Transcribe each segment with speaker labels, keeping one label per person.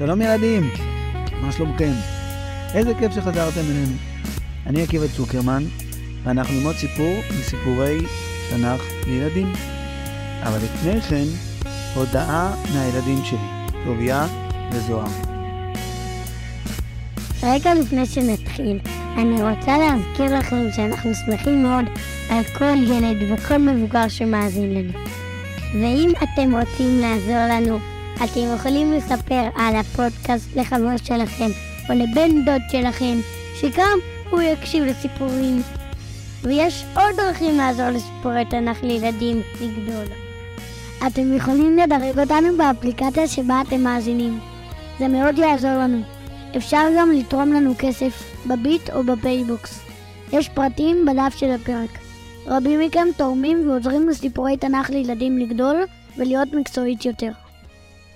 Speaker 1: שלום ילדים, מה שלומכם? איזה כיף שחזרתם אלינו. אני עקיבא צוקרמן, ואנחנו ללמוד סיפור מסיפורי תנ"ך לילדים. אבל לפני כן, הודעה מהילדים שלי, טוביה וזוהר.
Speaker 2: רגע לפני שנתחיל, אני רוצה להזכיר לכם שאנחנו שמחים מאוד על כל ילד וכל מבוגר שמאזין לנו. ואם אתם רוצים לעזור לנו, אתם יכולים לספר על הפודקאסט לחבר שלכם או לבן דוד שלכם, שגם הוא יקשיב לסיפורים. ויש עוד דרכים לעזור לסיפורי תנ"ך לילדים לגדול. אתם יכולים לדרג אותנו באפליקציה שבה אתם מאזינים. זה מאוד יעזור לנו. אפשר גם לתרום לנו כסף בביט או בפייבוקס. יש פרטים בדף של הפרק. רבים מכם תורמים ועוזרים לסיפורי תנ"ך לילדים לגדול ולהיות מקצועית יותר.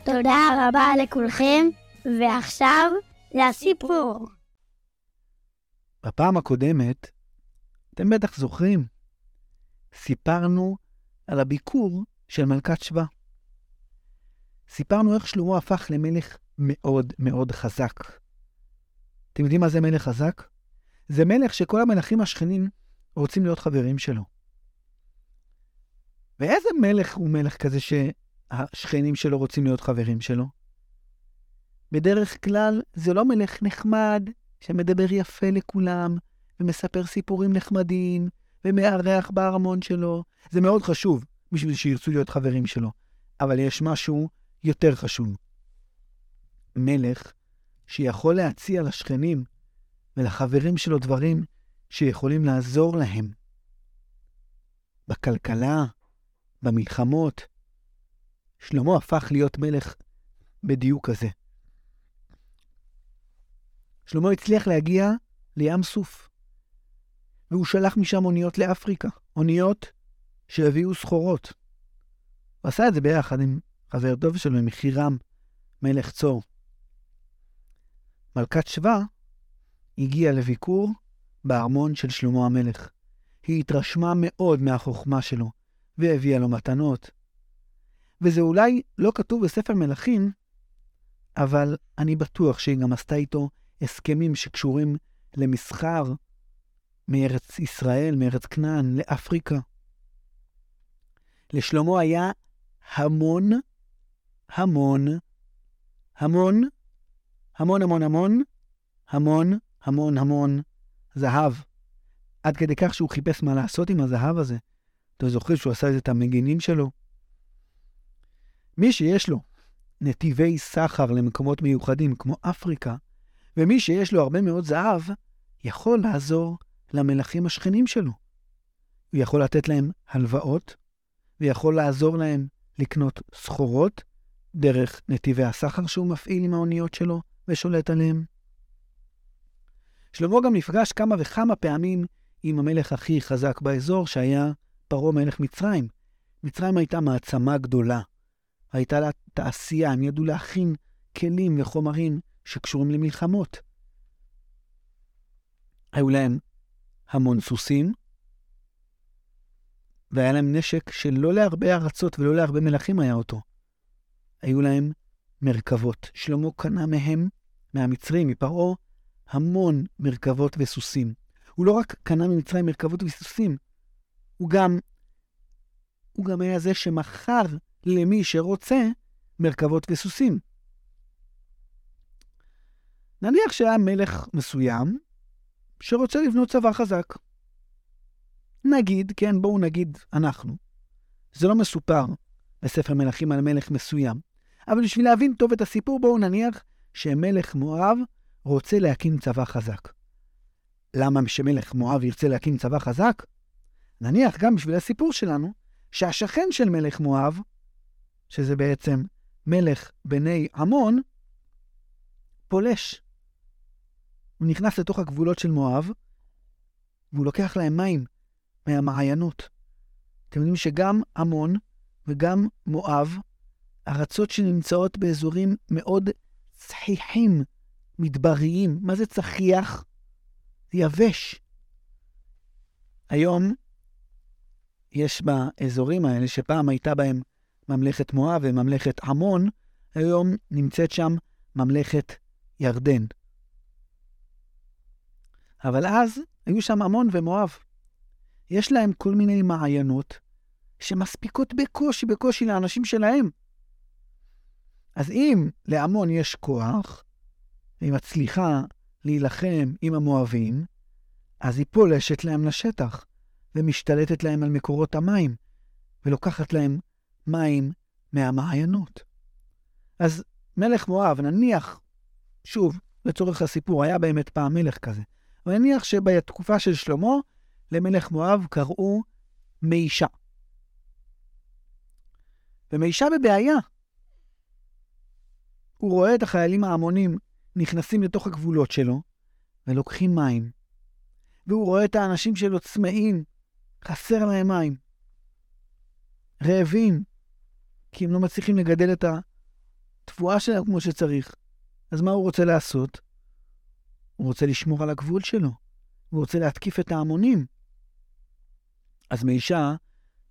Speaker 2: תודה רבה לכולכם, ועכשיו לסיפור.
Speaker 1: בפעם הקודמת, אתם בטח זוכרים, סיפרנו על הביקור של מלכת שבא. סיפרנו איך שלמה הפך למלך מאוד מאוד חזק. אתם יודעים מה זה מלך חזק? זה מלך שכל המלכים השכנים רוצים להיות חברים שלו. ואיזה מלך הוא מלך כזה שהשכנים שלו רוצים להיות חברים שלו? בדרך כלל זה לא מלך נחמד שמדבר יפה לכולם ומספר סיפורים נחמדים ומארח בארמון שלו. זה מאוד חשוב בשביל שירצו להיות חברים שלו. אבל יש משהו יותר חשוב. מלך שיכול להציע לשכנים ולחברים שלו דברים שיכולים לעזור להם. בכלכלה, במלחמות. שלמה הפך להיות מלך בדיוק כזה. שלמה הצליח להגיע לים סוף, והוא שלח משם אוניות לאפריקה, אוניות שהביאו סחורות. הוא עשה את זה ביחד עם חבר טוב שלו, עם חירם, מלך צור. מלכת שבא הגיעה לביקור בארמון של שלמה המלך. היא התרשמה מאוד מהחוכמה שלו, והביאה לו מתנות. וזה אולי לא כתוב בספר מלכים, אבל אני בטוח שהיא גם עשתה איתו הסכמים שקשורים למסחר מארץ ישראל, מארץ כנען, לאפריקה. לשלמה היה המון, המון, המון, המון המון המון, המון המון המון זהב. עד כדי כך שהוא חיפש מה לעשות עם הזהב הזה. אתם זוכרים שהוא עשה את המגינים שלו? מי שיש לו נתיבי סחר למקומות מיוחדים כמו אפריקה, ומי שיש לו הרבה מאוד זהב, יכול לעזור למלכים השכנים שלו. הוא יכול לתת להם הלוואות, ויכול לעזור להם לקנות סחורות דרך נתיבי הסחר שהוא מפעיל עם האוניות שלו ושולט עליהם. שלמה גם נפגש כמה וכמה פעמים עם המלך הכי חזק באזור, שהיה פרעה מלך מצרים. מצרים הייתה מעצמה גדולה. הייתה לה תעשייה, הם ידעו להכין כלים וחומרים שקשורים למלחמות. היו להם המון סוסים, והיה להם נשק שלא להרבה ארצות ולא להרבה מלכים היה אותו. היו להם מרכבות. שלמה קנה מהם, מהמצרים, מפרעה, המון מרכבות וסוסים. הוא לא רק קנה ממצרים מרכבות וסוסים, הוא גם, הוא גם היה זה שמכר למי שרוצה מרכבות וסוסים. נניח שהיה מלך מסוים שרוצה לבנות צבא חזק. נגיד, כן, בואו נגיד אנחנו. זה לא מסופר בספר מלכים על מלך מסוים, אבל בשביל להבין טוב את הסיפור, בואו נניח שמלך מואב רוצה להקים צבא חזק. למה שמלך מואב ירצה להקים צבא חזק? נניח גם בשביל הסיפור שלנו, שהשכן של מלך מואב, שזה בעצם מלך בני עמון, פולש. הוא נכנס לתוך הגבולות של מואב, והוא לוקח להם מים מהמעיינות. אתם יודעים שגם עמון וגם מואב, ארצות שנמצאות באזורים מאוד צחיחים, מדבריים. מה זה צחיח? זה יבש. היום יש באזורים האלה, שפעם הייתה בהם ממלכת מואב וממלכת עמון, היום נמצאת שם ממלכת ירדן. אבל אז היו שם עמון ומואב. יש להם כל מיני מעיינות שמספיקות בקושי, בקושי לאנשים שלהם. אז אם לעמון יש כוח, היא מצליחה להילחם עם המואבים, אז היא פולשת להם לשטח, ומשתלטת להם על מקורות המים, ולוקחת להם מים מהמעיינות. אז מלך מואב, נניח, שוב, לצורך הסיפור, היה באמת פעם מלך כזה, אבל נניח שבתקופה של שלמה, למלך מואב קראו מישה. ומישה בבעיה. הוא רואה את החיילים ההמונים נכנסים לתוך הגבולות שלו ולוקחים מים. והוא רואה את האנשים שלו צמאים, חסר להם מים. רעבים, כי הם לא מצליחים לגדל את התבואה שלהם כמו שצריך. אז מה הוא רוצה לעשות? הוא רוצה לשמור על הגבול שלו. הוא רוצה להתקיף את ההמונים. אז מישה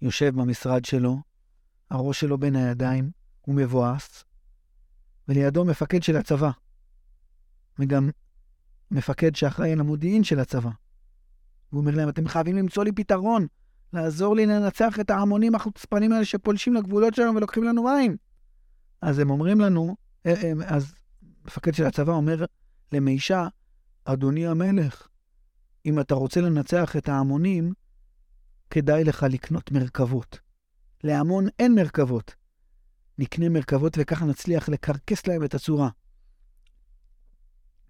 Speaker 1: יושב במשרד שלו, הראש שלו בין הידיים, הוא מבואס, ולידו מפקד של הצבא, וגם מפקד שאחראי על המודיעין של הצבא. והוא אומר להם, אתם חייבים למצוא לי פתרון, לעזור לי לנצח את ההמונים החוצפנים האלה שפולשים לגבולות שלנו ולוקחים לנו מים. אז הם אומרים לנו, אה, אה, אז מפקד של הצבא אומר למישה, אדוני המלך, אם אתה רוצה לנצח את ההמונים, כדאי לך לקנות מרכבות. להמון אין מרכבות. נקנה מרכבות וככה נצליח לקרקס להם את הצורה.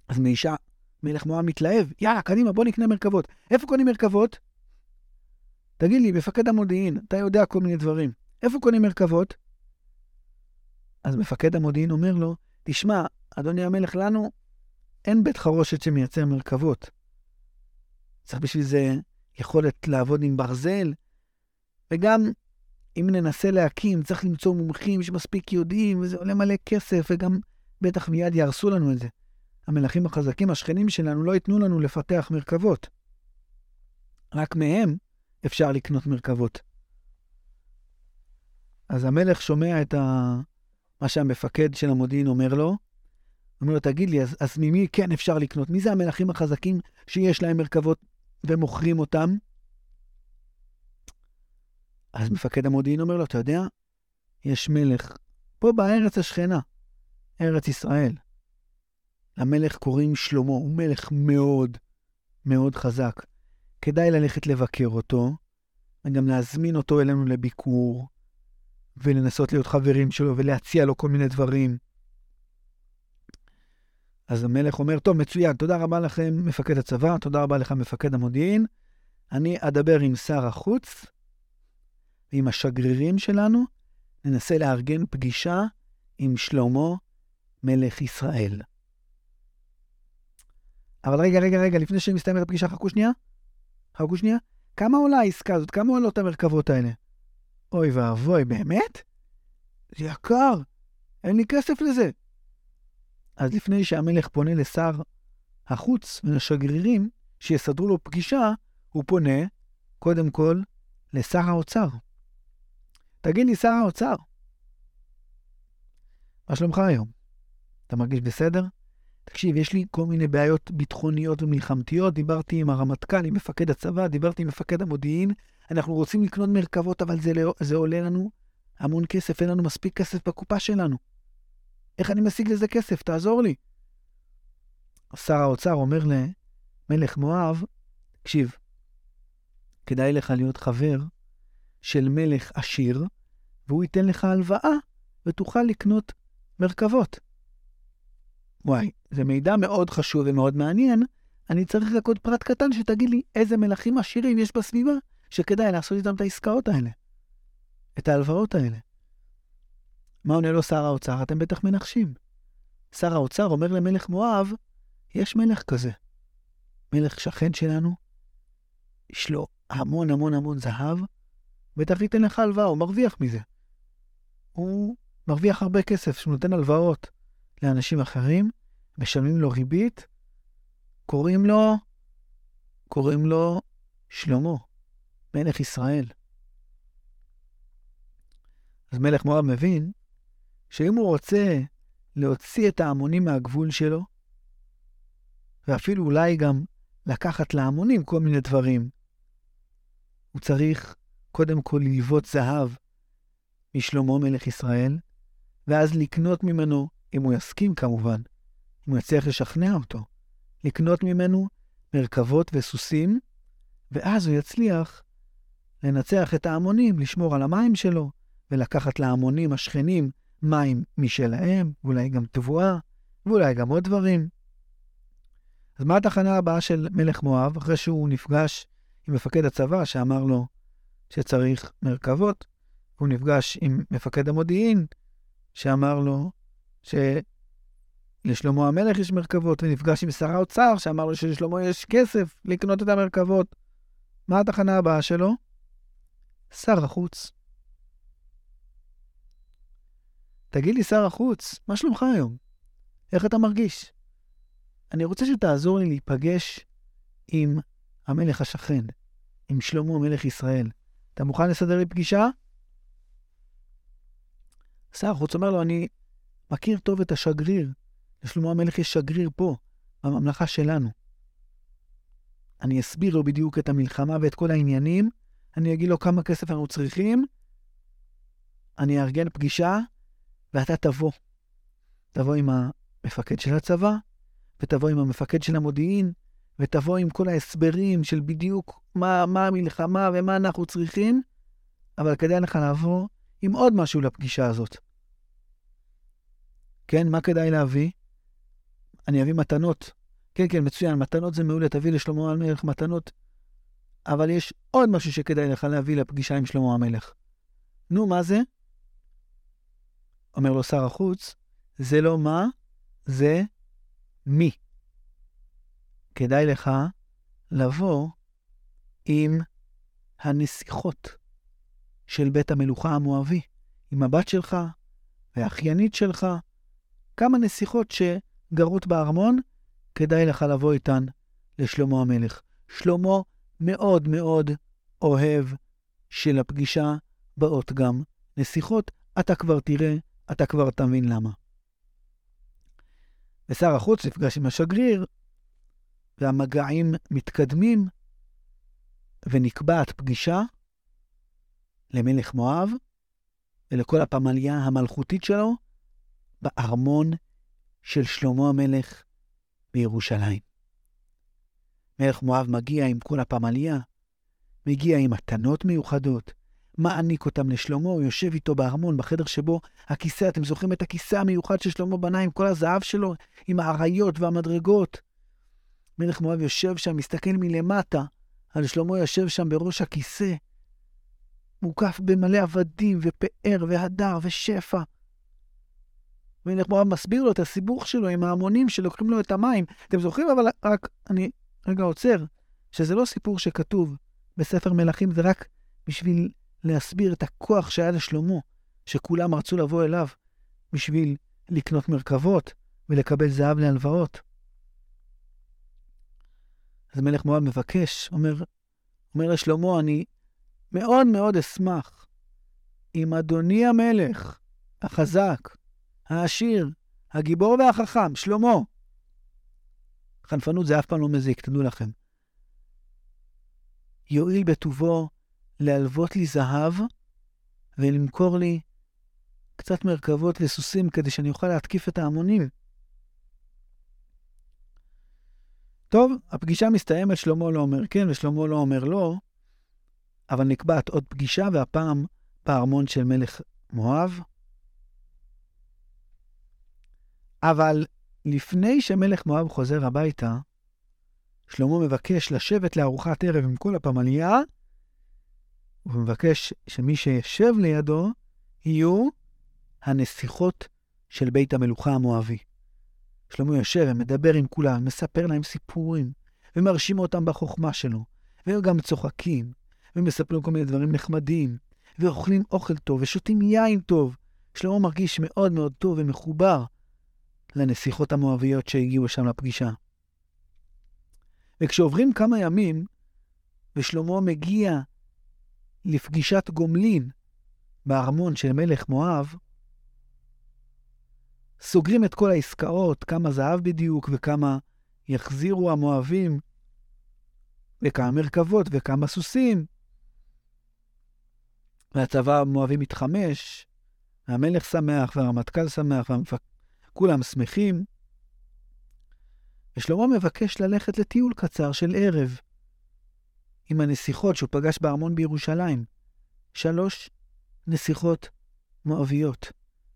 Speaker 1: אז מאישה, מלך מואב מתלהב, יאללה, קדימה, בוא נקנה מרכבות. איפה קונים מרכבות? תגיד לי, מפקד המודיעין, אתה יודע כל מיני דברים. איפה קונים מרכבות? אז מפקד המודיעין אומר לו, תשמע, אדוני המלך, לנו אין בית חרושת שמייצר מרכבות. צריך בשביל זה יכולת לעבוד עם ברזל, וגם אם ננסה להקים, צריך למצוא מומחים שמספיק יודעים, וזה עולה מלא כסף, וגם בטח מיד יהרסו לנו את זה. המלכים החזקים, השכנים שלנו, לא ייתנו לנו לפתח מרכבות. רק מהם אפשר לקנות מרכבות. אז המלך שומע את ה... מה שהמפקד של המודיעין אומר לו, אומר לו, תגיד לי, אז, אז ממי כן אפשר לקנות? מי זה המלכים החזקים שיש להם מרכבות ומוכרים אותם? אז מפקד המודיעין אומר לו, אתה יודע, יש מלך פה בארץ השכנה, ארץ ישראל. למלך קוראים שלמה, הוא מלך מאוד מאוד חזק. כדאי ללכת לבקר אותו, וגם להזמין אותו אלינו לביקור, ולנסות להיות חברים שלו ולהציע לו כל מיני דברים. אז המלך אומר, טוב, מצוין, תודה רבה לכם, מפקד הצבא, תודה רבה לך, מפקד המודיעין. אני אדבר עם שר החוץ ועם השגרירים שלנו, ננסה לארגן פגישה עם שלמה, מלך ישראל. אבל רגע, רגע, רגע, לפני שמסתיימת הפגישה, חכו שנייה. חכו שנייה. כמה עולה העסקה הזאת? כמה עולות המרכבות האלה? אוי ואבוי, באמת? זה יקר, אין לי כסף לזה. אז לפני שהמלך פונה לשר החוץ ולשגרירים שיסדרו לו פגישה, הוא פונה, קודם כל, לשר האוצר. תגיד לי, שר האוצר, מה שלומך היום? אתה מרגיש בסדר? תקשיב, יש לי כל מיני בעיות ביטחוניות ומלחמתיות, דיברתי עם הרמטכ"ל, עם מפקד הצבא, דיברתי עם מפקד המודיעין, אנחנו רוצים לקנות מרכבות, אבל זה, לא, זה עולה לנו המון כסף, אין לנו מספיק כסף בקופה שלנו. איך אני משיג לזה כסף? תעזור לי. שר האוצר אומר למלך מואב, תקשיב, כדאי לך להיות חבר של מלך עשיר, והוא ייתן לך הלוואה ותוכל לקנות מרכבות. וואי, זה מידע מאוד חשוב ומאוד מעניין. אני צריך רק עוד פרט קטן שתגיד לי איזה מלכים עשירים יש בסביבה שכדאי לעשות איתם את העסקאות האלה, את ההלוואות האלה. מה עונה לו שר האוצר? אתם בטח מנחשים. שר האוצר אומר למלך מואב, יש מלך כזה. מלך שכן שלנו, יש לו המון המון המון זהב, בטח ייתן לך הלוואה, הוא מרוויח מזה. הוא מרוויח הרבה כסף, שהוא נותן הלוואות לאנשים אחרים, משלמים לו ריבית, קוראים לו, קוראים לו שלמה, מלך ישראל. אז מלך מואב מבין שאם הוא רוצה להוציא את ההמונים מהגבול שלו, ואפילו אולי גם לקחת להמונים כל מיני דברים. הוא צריך קודם כל ללוות זהב משלמה מלך ישראל, ואז לקנות ממנו, אם הוא יסכים כמובן, הוא יצליח לשכנע אותו, לקנות ממנו מרכבות וסוסים, ואז הוא יצליח לנצח את ההמונים, לשמור על המים שלו, ולקחת להמונים השכנים מים משלהם, ואולי גם תבואה, ואולי גם עוד דברים. אז מה התחנה הבאה של מלך מואב, אחרי שהוא נפגש עם מפקד הצבא שאמר לו שצריך מרכבות? הוא נפגש עם מפקד המודיעין, שאמר לו שלשלמה המלך יש מרכבות, ונפגש עם שר האוצר, שאמר לו שלשלמה יש כסף לקנות את המרכבות. מה התחנה הבאה שלו? שר החוץ. תגיד לי, שר החוץ, מה שלומך היום? איך אתה מרגיש? אני רוצה שתעזור לי להיפגש עם המלך השכן, עם שלמה מלך ישראל. אתה מוכן לסדר לי פגישה? שר החוץ אומר לו, אני מכיר טוב את השגריר. לשלמה המלך יש שגריר פה, בממלכה שלנו. אני אסביר לו בדיוק את המלחמה ואת כל העניינים, אני אגיד לו כמה כסף אנחנו צריכים, אני אארגן פגישה, ואתה תבוא. תבוא עם המפקד של הצבא, ותבוא עם המפקד של המודיעין, ותבוא עם כל ההסברים של בדיוק מה, מה המלחמה ומה אנחנו צריכים, אבל כדאי לך לבוא עם עוד משהו לפגישה הזאת. כן, מה כדאי להביא? אני אביא מתנות. כן, כן, מצוין, מתנות זה מעולה, תביא לשלמה המלך מתנות. אבל יש עוד משהו שכדאי לך להביא לפגישה עם שלמה המלך. נו, מה זה? אומר לו שר החוץ, זה לא מה, זה מי. כדאי לך לבוא עם הנסיכות של בית המלוכה המואבי, עם הבת שלך והאחיינית שלך, כמה נסיכות שגרות בארמון, כדאי לך לבוא איתן לשלמה המלך. שלמה מאוד מאוד אוהב שלפגישה באות גם נסיכות. אתה כבר תראה, אתה כבר תבין למה. ושר החוץ נפגש עם השגריר, והמגעים מתקדמים, ונקבעת פגישה למלך מואב ולכל הפמליה המלכותית שלו בארמון של שלמה המלך בירושלים. מלך מואב מגיע עם כל הפמליה, מגיע עם מתנות מיוחדות, מעניק אותם לשלמה, הוא יושב איתו בארמון, בחדר שבו הכיסא, אתם זוכרים את הכיסא המיוחד ששלמה בנה עם כל הזהב שלו, עם האריות והמדרגות. מלך מואב יושב שם, מסתכל מלמטה, על שלמה יושב שם בראש הכיסא, מוקף במלא עבדים ופאר והדר ושפע. מלך מואב מסביר לו את הסיבוך שלו עם ההמונים שלוקחים לו את המים. אתם זוכרים? אבל רק, אני רגע עוצר, שזה לא סיפור שכתוב בספר מלכים, זה רק בשביל להסביר את הכוח שהיה לשלמה, שכולם רצו לבוא אליו בשביל לקנות מרכבות ולקבל זהב להלוואות. אז מלך מואב מבקש, אומר, אומר לשלמה, אני מאוד מאוד אשמח אם אדוני המלך, החזק, העשיר, הגיבור והחכם, שלמה, חנפנות זה אף פעם לא מזיק, תדעו לכם. יואיל בטובו להלוות לי זהב ולמכור לי קצת מרכבות וסוסים כדי שאני אוכל להתקיף את ההמונים. טוב, הפגישה מסתיימת, שלמה לא אומר כן ושלמה לא אומר לא, אבל נקבעת עוד פגישה, והפעם בארמון של מלך מואב. אבל לפני שמלך מואב חוזר הביתה, שלמה מבקש לשבת לארוחת ערב עם כל הפמליה, ומבקש שמי שישב לידו יהיו הנסיכות של בית המלוכה המואבי. שלמה יושב ומדבר עם כולם, מספר להם סיפורים, ומרשים אותם בחוכמה שלו, והם גם צוחקים, ומספרים כל מיני דברים נחמדים, ואוכלים אוכל טוב, ושותים יין טוב. שלמה מרגיש מאוד מאוד טוב ומחובר לנסיכות המואביות שהגיעו שם לפגישה. וכשעוברים כמה ימים, ושלמה מגיע לפגישת גומלין בארמון של מלך מואב, סוגרים את כל העסקאות, כמה זהב בדיוק וכמה יחזירו המואבים, וכמה מרכבות וכמה סוסים. והצבא המואבי מתחמש, והמלך שמח, והרמטכ"ל שמח, וכולם שמחים. ושלמה מבקש ללכת לטיול קצר של ערב עם הנסיכות שהוא פגש בארמון בירושלים. שלוש נסיכות מואביות,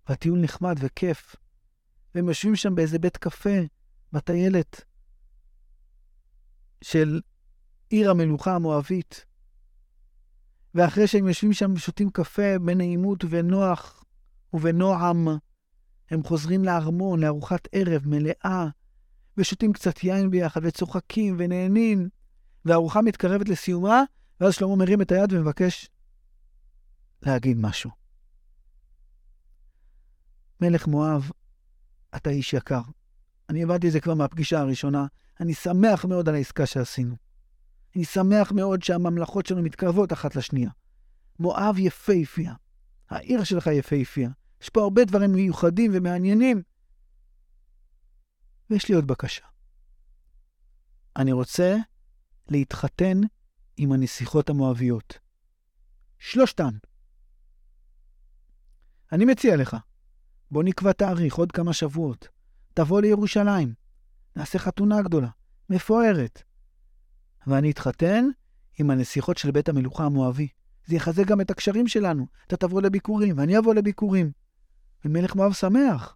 Speaker 1: והטיול נחמד וכיף. והם יושבים שם באיזה בית קפה, בטיילת של עיר המלוכה המואבית. ואחרי שהם יושבים שם ושותים קפה בנעימות ונוח ובנועם, הם חוזרים לארמון, לארוחת ערב מלאה, ושותים קצת יין ביחד, וצוחקים ונהנים, והארוחה מתקרבת לסיומה, ואז שלמה מרים את היד ומבקש להגיד משהו. מלך מואב, אתה איש יקר. אני הבנתי את זה כבר מהפגישה הראשונה. אני שמח מאוד על העסקה שעשינו. אני שמח מאוד שהממלכות שלנו מתקרבות אחת לשנייה. מואב יפהפייה. העיר שלך יפהפייה. יש פה הרבה דברים מיוחדים ומעניינים. ויש לי עוד בקשה. אני רוצה להתחתן עם הנסיכות המואביות. שלושתן. אני מציע לך, בוא נקבע תאריך עוד כמה שבועות. תבוא לירושלים. נעשה חתונה גדולה, מפוארת. ואני אתחתן עם הנסיכות של בית המלוכה המואבי. זה יחזק גם את הקשרים שלנו. אתה תבוא לביקורים, ואני אבוא לביקורים. ומלך מואב שמח.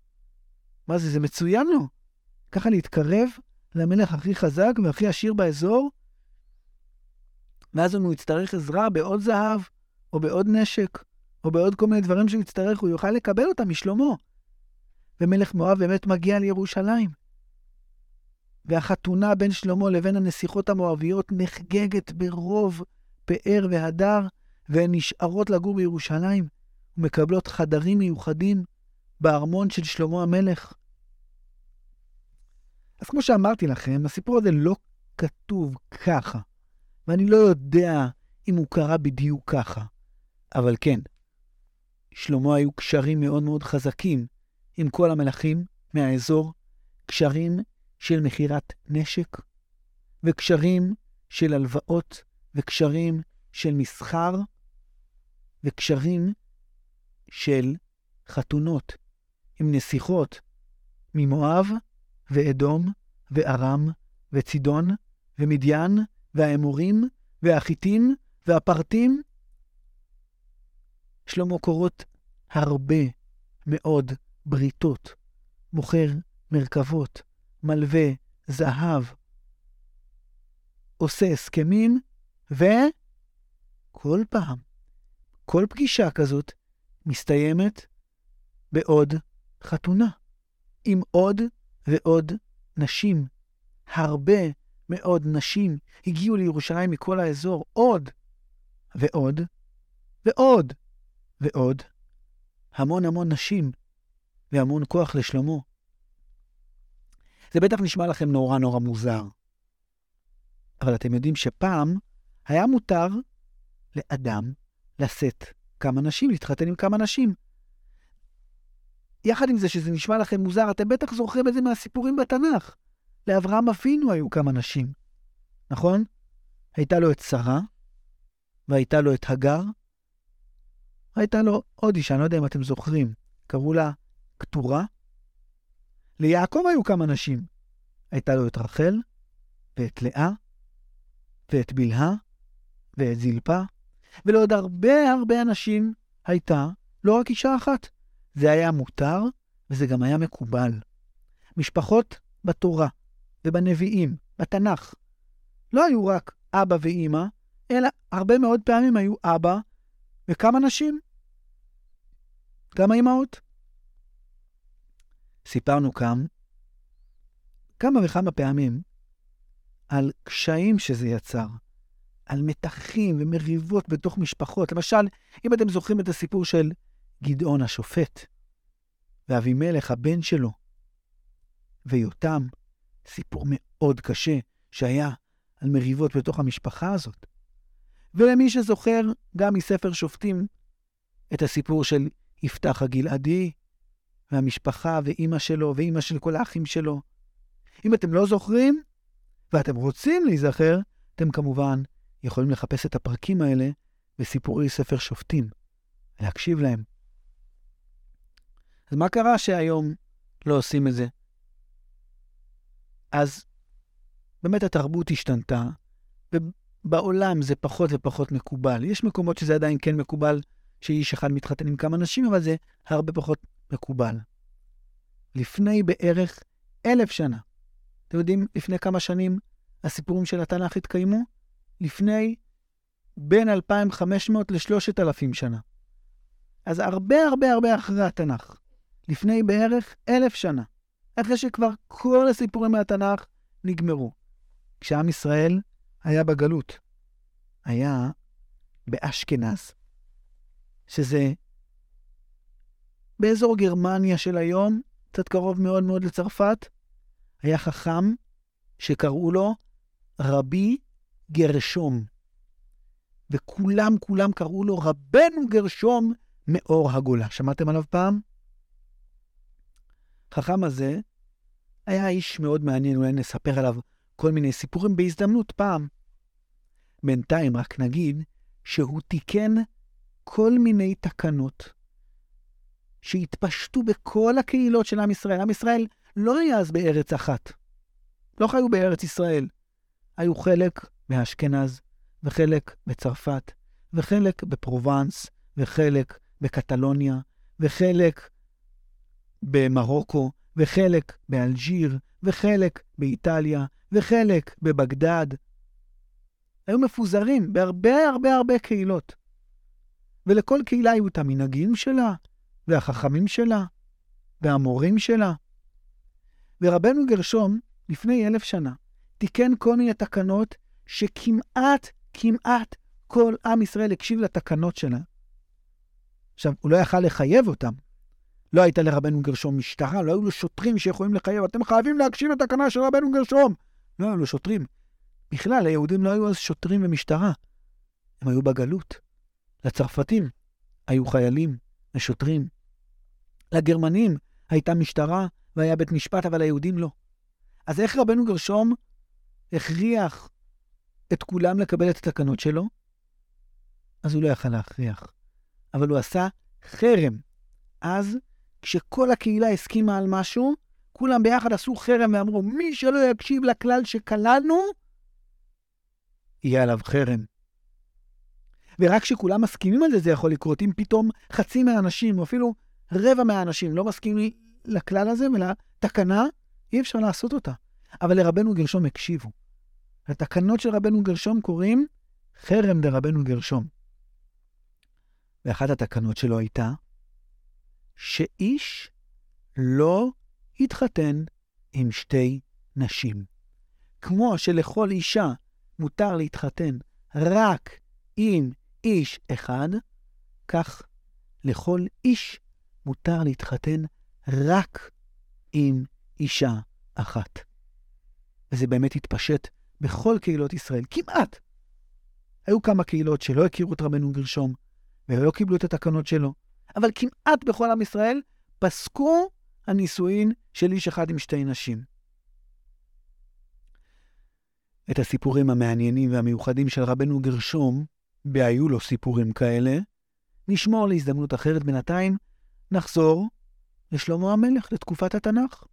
Speaker 1: מה זה, זה מצוין לו. ככה להתקרב למלך הכי חזק והכי עשיר באזור, ואז אם הוא יצטרך עזרה בעוד זהב, או בעוד נשק, או בעוד כל מיני דברים שהוא יצטרך, הוא יוכל לקבל אותם משלמה. ומלך מואב באמת מגיע לירושלים. והחתונה בין שלמה לבין הנסיכות המואביות נחגגת ברוב פאר והדר, והן נשארות לגור בירושלים, ומקבלות חדרים מיוחדים בארמון של שלמה המלך. אז כמו שאמרתי לכם, הסיפור הזה לא כתוב ככה, ואני לא יודע אם הוא קרה בדיוק ככה. אבל כן, שלמה היו קשרים מאוד מאוד חזקים עם כל המלכים מהאזור, קשרים של מכירת נשק, וקשרים של הלוואות, וקשרים של מסחר, וקשרים של חתונות עם נסיכות ממואב ואדום וארם וצידון ומדיין והאמורים והחיטים והפרטים. שלמה קורות הרבה מאוד בריתות, מוכר מרכבות, מלווה זהב, עושה הסכמים, וכל פעם, כל פגישה כזאת מסתיימת בעוד חתונה, עם עוד ועוד נשים. הרבה מאוד נשים הגיעו לירושלים מכל האזור, עוד ועוד ועוד ועוד. המון המון נשים והמון כוח לשלמה. זה בטח נשמע לכם נורא נורא מוזר. אבל אתם יודעים שפעם היה מותר לאדם לשאת כמה נשים, להתחתן עם כמה נשים. יחד עם זה שזה נשמע לכם מוזר, אתם בטח זוכרים את זה מהסיפורים בתנ"ך. לאברהם אבינו היו כמה נשים, נכון? הייתה לו את שרה, והייתה לו את הגר, הייתה לו עוד אישה, אני לא יודע אם אתם זוכרים, קראו לה קטורה. ליעקב היו כמה נשים. הייתה לו את רחל, ואת לאה, ואת בלהה, ואת זלפה, ולעוד הרבה הרבה אנשים הייתה לא רק אישה אחת. זה היה מותר, וזה גם היה מקובל. משפחות בתורה ובנביאים, בתנ"ך, לא היו רק אבא ואימא, אלא הרבה מאוד פעמים היו אבא וכמה נשים. כמה אימהות. סיפרנו כאן כמה וכמה פעמים על קשיים שזה יצר, על מתחים ומריבות בתוך משפחות. למשל, אם אתם זוכרים את הסיפור של גדעון השופט, ואבימלך הבן שלו, ויותם, סיפור מאוד קשה שהיה על מריבות בתוך המשפחה הזאת. ולמי שזוכר, גם מספר שופטים, את הסיפור של יפתח הגלעדי והמשפחה, ואימא שלו, ואימא של כל האחים שלו. אם אתם לא זוכרים, ואתם רוצים להיזכר, אתם כמובן יכולים לחפש את הפרקים האלה בסיפורי ספר שופטים, להקשיב להם. אז מה קרה שהיום לא עושים את זה? אז באמת התרבות השתנתה, ובעולם זה פחות ופחות מקובל. יש מקומות שזה עדיין כן מקובל שאיש אחד מתחתן עם כמה נשים, אבל זה הרבה פחות מקובל. לפני בערך אלף שנה, אתם יודעים לפני כמה שנים הסיפורים של התנ"ך התקיימו? לפני בין 2,500 ל-3,000 שנה. אז הרבה הרבה הרבה אחרי התנ"ך, לפני בערך אלף שנה, אחרי שכבר כל הסיפורים מהתנ"ך נגמרו. כשעם ישראל היה בגלות, היה באשכנז, שזה באזור גרמניה של היום, קצת קרוב מאוד מאוד לצרפת, היה חכם שקראו לו רבי גרשום. וכולם כולם קראו לו רבנו גרשום מאור הגולה. שמעתם עליו פעם? החכם הזה היה איש מאוד מעניין, אולי נספר עליו כל מיני סיפורים בהזדמנות פעם. בינתיים רק נגיד שהוא תיקן כל מיני תקנות שהתפשטו בכל הקהילות של עם ישראל. עם ישראל לא היה אז בארץ אחת. לא חיו בארץ ישראל. היו חלק באשכנז, וחלק בצרפת, וחלק בפרובנס, וחלק בקטלוניה, וחלק במרוקו, וחלק באלג'יר, וחלק באיטליה, וחלק בבגדד. היו מפוזרים בהרבה הרבה הרבה קהילות. ולכל קהילה היו את המנהגים שלה, והחכמים שלה, והמורים שלה. ורבנו גרשום, לפני אלף שנה, תיקן כל מיני תקנות שכמעט, כמעט כל עם ישראל הקשיב לתקנות שלה. עכשיו, הוא לא יכל לחייב אותם. לא הייתה לרבנו גרשום משטרה, לא היו לו שוטרים שיכולים לחייב, אתם חייבים להקשיב לתקנה של רבנו גרשום. לא היו לו שוטרים. בכלל, ליהודים לא היו אז שוטרים ומשטרה. הם היו בגלות. לצרפתים היו חיילים ושוטרים. לגרמנים הייתה משטרה והיה בית משפט, אבל ליהודים לא. אז איך רבנו גרשום הכריח את כולם לקבל את התקנות שלו? אז הוא לא יכל להכריח. אבל הוא עשה חרם. אז, כשכל הקהילה הסכימה על משהו, כולם ביחד עשו חרם ואמרו, מי שלא יקשיב לכלל שכללנו, יהיה עליו חרם. ורק כשכולם מסכימים על זה, זה יכול לקרות. אם פתאום חצי מהאנשים, או אפילו רבע מהאנשים, לא מסכימים לכלל הזה ולתקנה, אי אפשר לעשות אותה. אבל לרבנו גרשום הקשיבו. לתקנות של רבנו גרשום קוראים חרם דרבנו גרשום. ואחת התקנות שלו הייתה שאיש לא יתחתן עם שתי נשים. כמו שלכל אישה מותר להתחתן רק עם איש אחד, כך לכל איש מותר להתחתן רק עם אישה אחת. וזה באמת התפשט בכל קהילות ישראל, כמעט. היו כמה קהילות שלא הכירו את רבנו גרשום, ולא קיבלו את התקנות שלו, אבל כמעט בכל עם ישראל פסקו הנישואין של איש אחד עם שתי נשים. את הסיפורים המעניינים והמיוחדים של רבנו גרשום, והיו לו סיפורים כאלה, נשמור להזדמנות אחרת בינתיים, נחזור לשלמה המלך, לתקופת התנ"ך.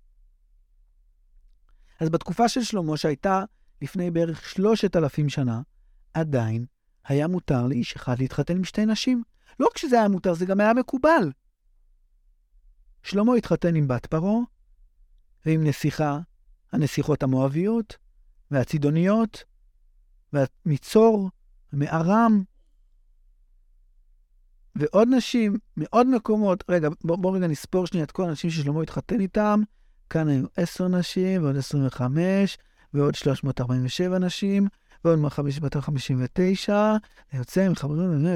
Speaker 1: אז בתקופה של שלמה, שהייתה לפני בערך שלושת אלפים שנה, עדיין היה מותר לאיש אחד להתחתן עם שתי נשים. לא כשזה היה מותר, זה גם היה מקובל. שלמה התחתן עם בת פרעה, ועם נסיכה, הנסיכות המואביות, והצידוניות, והמצור, מארם, ועוד נשים מעוד מקומות. רגע, בואו בוא רגע נספור שנייה את כל האנשים ששלמה התחתן איתם. כאן היו עשר נשים, ועוד 25, ועוד 347 נשים, ועוד 559, זה יוצא, מחברים,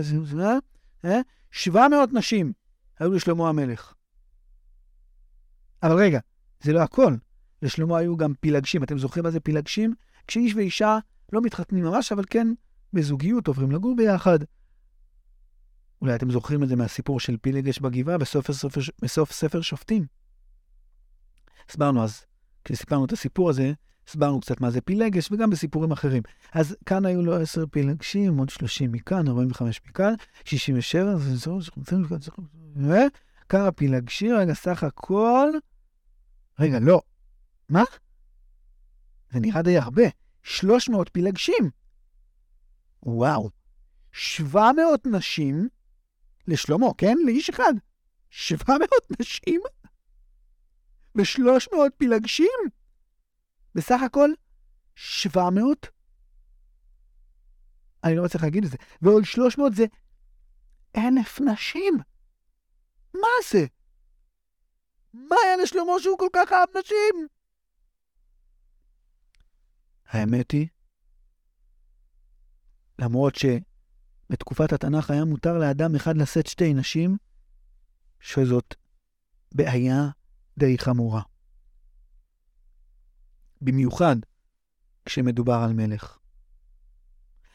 Speaker 1: 700 נשים היו לשלמה המלך. אבל רגע, זה לא הכל. לשלמה היו גם פילגשים. אתם זוכרים מה זה פילגשים? כשאיש ואישה לא מתחתנים ממש, אבל כן בזוגיות עוברים לגור ביחד. אולי אתם זוכרים את זה מהסיפור של פילגש בגבעה בסוף ספר, בסוף ספר שופטים. הסברנו אז, כשסיפרנו את הסיפור הזה, הסברנו קצת מה זה פילגש, וגם בסיפורים אחרים. אז כאן היו לו עשר פילגשים, עוד 30 מכאן, 45 מכאן, 67, וכמה פילגשים, רגע, סך הכל... רגע, לא. מה? זה נראה די הרבה. 300 פילגשים. וואו. 700 נשים לשלמה, כן? לאיש אחד. 700 נשים? ו-300 פילגשים? בסך הכל 700? אני לא מצליח להגיד את זה. ועוד 300 זה אלף נשים. מה זה? מה היה לשלמה שהוא כל כך אהב נשים? האמת היא, למרות שבתקופת התנ"ך היה מותר לאדם אחד לשאת שתי נשים, שזאת בעיה די חמורה. במיוחד כשמדובר על מלך.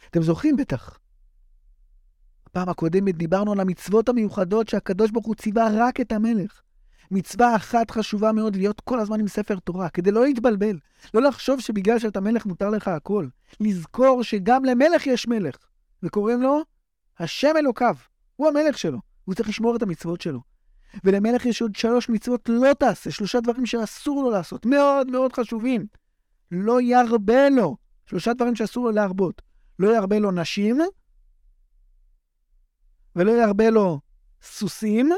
Speaker 1: אתם זוכרים בטח. בפעם הקודמת דיברנו על המצוות המיוחדות שהקדוש ברוך הוא ציווה רק את המלך. מצווה אחת חשובה מאוד להיות כל הזמן עם ספר תורה, כדי לא להתבלבל. לא לחשוב שבגלל שאתה מלך מותר לך הכל. לזכור שגם למלך יש מלך, וקוראים לו השם אלוקיו. הוא המלך שלו, הוא צריך לשמור את המצוות שלו. ולמלך יש עוד שלוש מצוות לא תעשה, שלושה דברים שאסור לו לעשות, מאוד מאוד חשובים. לא ירבה לו, שלושה דברים שאסור לו להרבות. לא ירבה לו נשים, ולא ירבה לו סוסים,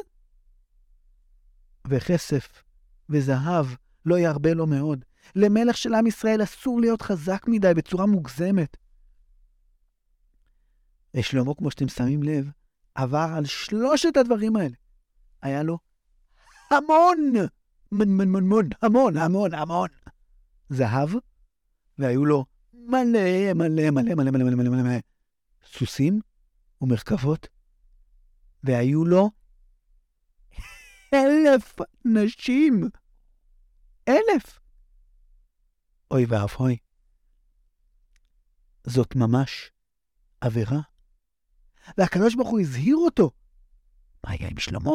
Speaker 1: וכסף וזהב לא ירבה לו מאוד. למלך של עם ישראל אסור להיות חזק מדי בצורה מוגזמת. ושלמה, כמו שאתם שמים לב, עבר על שלושת הדברים האלה. היה לו המון, מון, מון, מון, מון, המון, המון, המון זהב, והיו לו מלא, מלא, מלא, מלא, מלא, מלא, מלא, מלא, סוסים ומרכבות, והיו לו אלף נשים. אלף. אוי ואבוי. זאת ממש עבירה. והקדוש ברוך הוא הזהיר אותו. מה היה עם שלמה?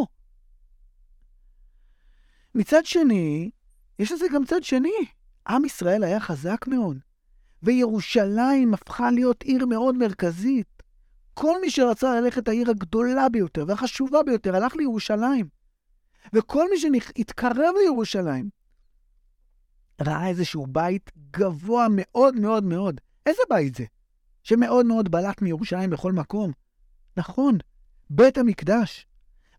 Speaker 1: מצד שני, יש לזה גם צד שני. עם ישראל היה חזק מאוד, וירושלים הפכה להיות עיר מאוד מרכזית. כל מי שרצה ללכת העיר הגדולה ביותר והחשובה ביותר הלך לירושלים. וכל מי שהתקרב לירושלים ראה איזשהו בית גבוה מאוד מאוד מאוד. איזה בית זה? שמאוד מאוד בלט מירושלים בכל מקום. נכון, בית המקדש.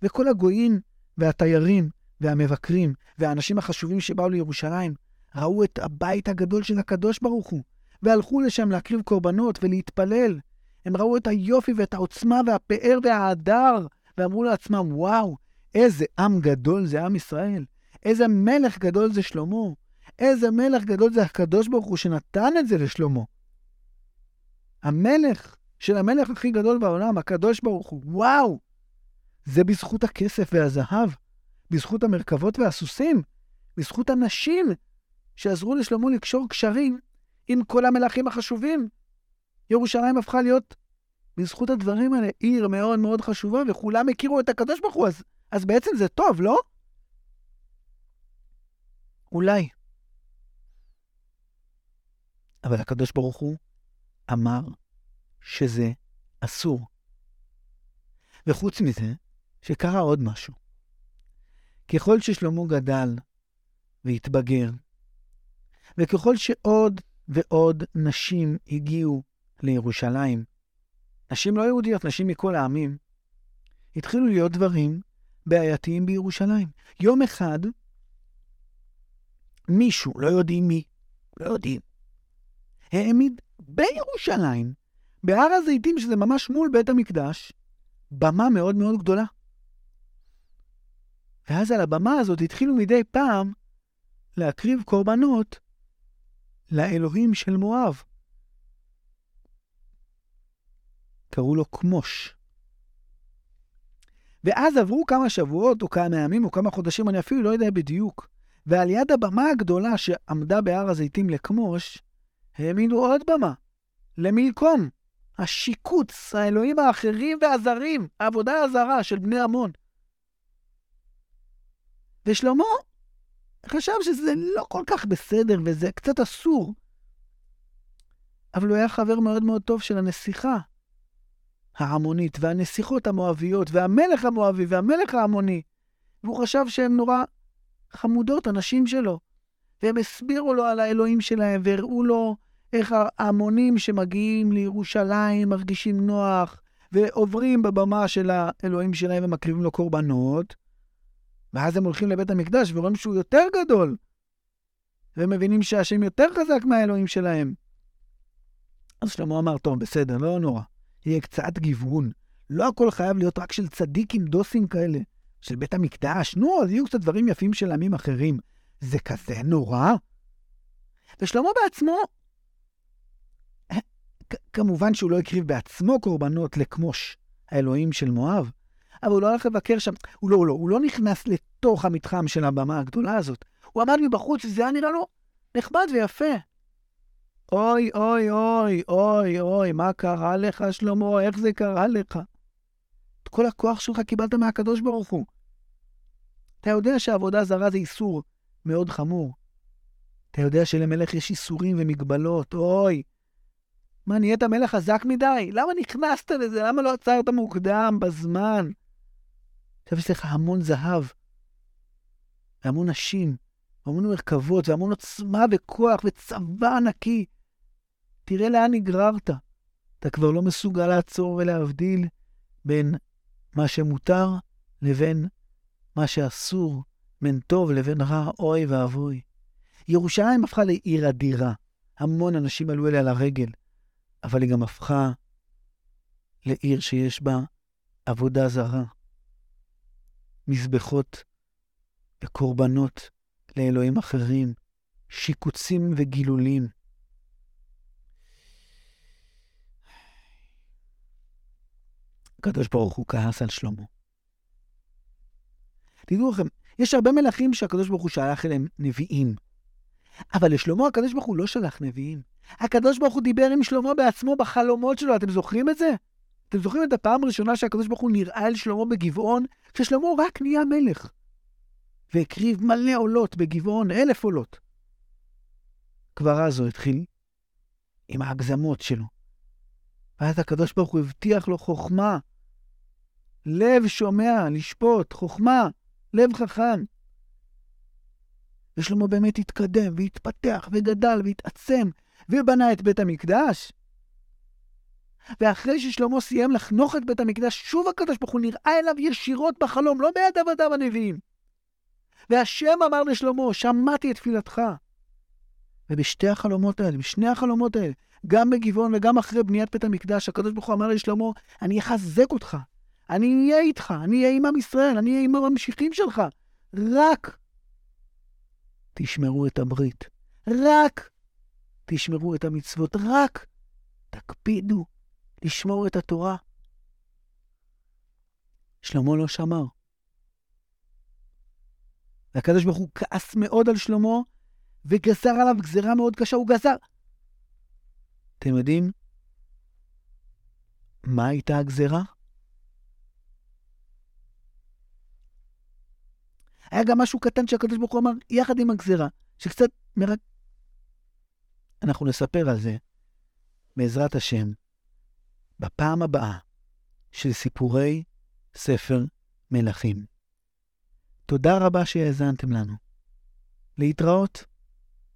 Speaker 1: וכל הגויים והתיירים והמבקרים והאנשים החשובים שבאו לירושלים ראו את הבית הגדול של הקדוש ברוך הוא, והלכו לשם להקריב קורבנות ולהתפלל. הם ראו את היופי ואת העוצמה והפאר וההדר, ואמרו לעצמם, וואו, איזה עם גדול זה עם ישראל. איזה מלך גדול זה שלמה. איזה מלך גדול זה הקדוש ברוך הוא שנתן את זה לשלמה. המלך של המלך הכי גדול בעולם, הקדוש ברוך הוא, וואו! זה בזכות הכסף והזהב, בזכות המרכבות והסוסים, בזכות הנשים שעזרו לשלמה לקשור קשרים עם כל המלכים החשובים. ירושלים הפכה להיות, בזכות הדברים האלה, עיר מאוד מאוד חשובה, וכולם הכירו את הקדוש ברוך הוא, אז אז בעצם זה טוב, לא? אולי. אבל הקדוש ברוך הוא אמר שזה אסור. וחוץ מזה, שקרה עוד משהו. ככל ששלמה גדל והתבגר, וככל שעוד ועוד נשים הגיעו לירושלים, נשים לא יהודיות, נשים מכל העמים, התחילו להיות דברים בעייתיים בירושלים. יום אחד, מישהו, לא יודעים מי, לא יודעים, העמיד בירושלים, בהר הזיתים, שזה ממש מול בית המקדש, במה מאוד מאוד גדולה. ואז על הבמה הזאת התחילו מדי פעם להקריב קורבנות לאלוהים של מואב. קראו לו כמוש. ואז עברו כמה שבועות, או כמה ימים, או כמה חודשים, אני אפילו לא יודע בדיוק. ועל יד הבמה הגדולה שעמדה בהר הזיתים לכמוש, העמידו עוד במה, למלקום, השיקוץ, האלוהים האחרים והזרים, העבודה הזרה של בני עמון. ושלמה חשב שזה לא כל כך בסדר וזה קצת אסור. אבל הוא היה חבר מאוד מאוד טוב של הנסיכה העמונית, והנסיכות המואביות, והמלך המואבי, והמלך העמוני. והוא חשב שהן נורא חמודות, הנשים שלו. והם הסבירו לו על האלוהים שלהם, והראו לו איך ההמונים שמגיעים לירושלים מרגישים נוח, ועוברים בבמה של האלוהים שלהם ומקריבים לו קורבנות, ואז הם הולכים לבית המקדש ורואים שהוא יותר גדול, והם מבינים שהשם יותר חזק מהאלוהים שלהם. אז שלמה אמר, טוב, בסדר, לא נורא. יהיה קצת גיוון. לא הכל חייב להיות רק של צדיקים דוסים כאלה, של בית המקדש. נו, אז יהיו קצת דברים יפים של עמים אחרים. זה כזה נורא? ושלמה בעצמו, כמובן שהוא לא הקריב בעצמו קורבנות לכמוש האלוהים של מואב, אבל הוא לא הלך לבקר שם, הוא לא, הוא לא, הוא לא נכנס לתוך המתחם של הבמה הגדולה הזאת. הוא עמד מבחוץ, וזה היה נראה לו נחמד ויפה. אוי, אוי, אוי, אוי, אוי, מה קרה לך, שלמה? איך זה קרה לך? את כל הכוח שלך קיבלת מהקדוש ברוך הוא. אתה יודע שעבודה זרה זה איסור מאוד חמור. אתה יודע שלמלך יש איסורים ומגבלות, אוי. מה, נהיית מלך חזק מדי? למה נכנסת לזה? למה לא עצרת מוקדם, בזמן? עכשיו יש לך המון זהב, והמון נשים, והמון מרכבות, והמון עוצמה וכוח, וצבא ענקי. תראה לאן נגררת. אתה כבר לא מסוגל לעצור ולהבדיל בין מה שמותר לבין מה שאסור, בין טוב לבין רע, אוי ואבוי. ירושלים הפכה לעיר אדירה. המון אנשים עלו אליה לרגל, אבל היא גם הפכה לעיר שיש בה עבודה זרה. מזבחות וקורבנות לאלוהים אחרים, שיקוצים וגילולים. הקדוש ברוך הוא כעס על שלמה. תדעו לכם, יש הרבה מלכים שהקדוש ברוך הוא שלח אליהם נביאים. אבל לשלמה הקדוש ברוך הוא לא שלח נביאים. הקדוש ברוך הוא דיבר עם שלמה בעצמו בחלומות שלו, אתם זוכרים את זה? אתם זוכרים את הפעם הראשונה שהקדוש ברוך הוא נראה אל שלמה בגבעון? כששלמה רק נהיה מלך. והקריב מלא עולות בגבעון, אלף עולות. כבר אז הוא התחיל עם ההגזמות שלו. ואז הקדוש ברוך הוא הבטיח לו חוכמה, לב שומע, לשפוט, חוכמה, לב חכם. ושלמה באמת התקדם והתפתח וגדל והתעצם ובנה את בית המקדש. ואחרי ששלמה סיים לחנוך את בית המקדש, שוב הקדוש ברוך הוא נראה אליו ישירות בחלום, לא ביד עבדיו הנביאים. והשם אמר לשלמה, שמעתי את תפילתך. ובשתי החלומות האלה, בשני החלומות האלה, גם בגבעון וגם אחרי בניית בית המקדש, הקדוש ברוך הוא אמר לשלמה, אני אחזק אותך, אני אהיה איתך, אני אהיה עם עם ישראל, אני אהיה עם הממשיכים שלך. רק תשמרו את הברית, רק תשמרו את המצוות, רק תקפידו לשמור את התורה. שלמה לא שמר. והקדוש ברוך הוא כעס מאוד על שלמה, וגזר עליו גזרה מאוד קשה, הוא גזר. אתם יודעים מה הייתה הגזרה? היה גם משהו קטן שהקדוש ברוך הוא אמר, יחד עם הגזרה, שקצת מרק... אנחנו נספר על זה, בעזרת השם, בפעם הבאה של סיפורי ספר מלכים. תודה רבה שהאזנתם לנו. להתראות.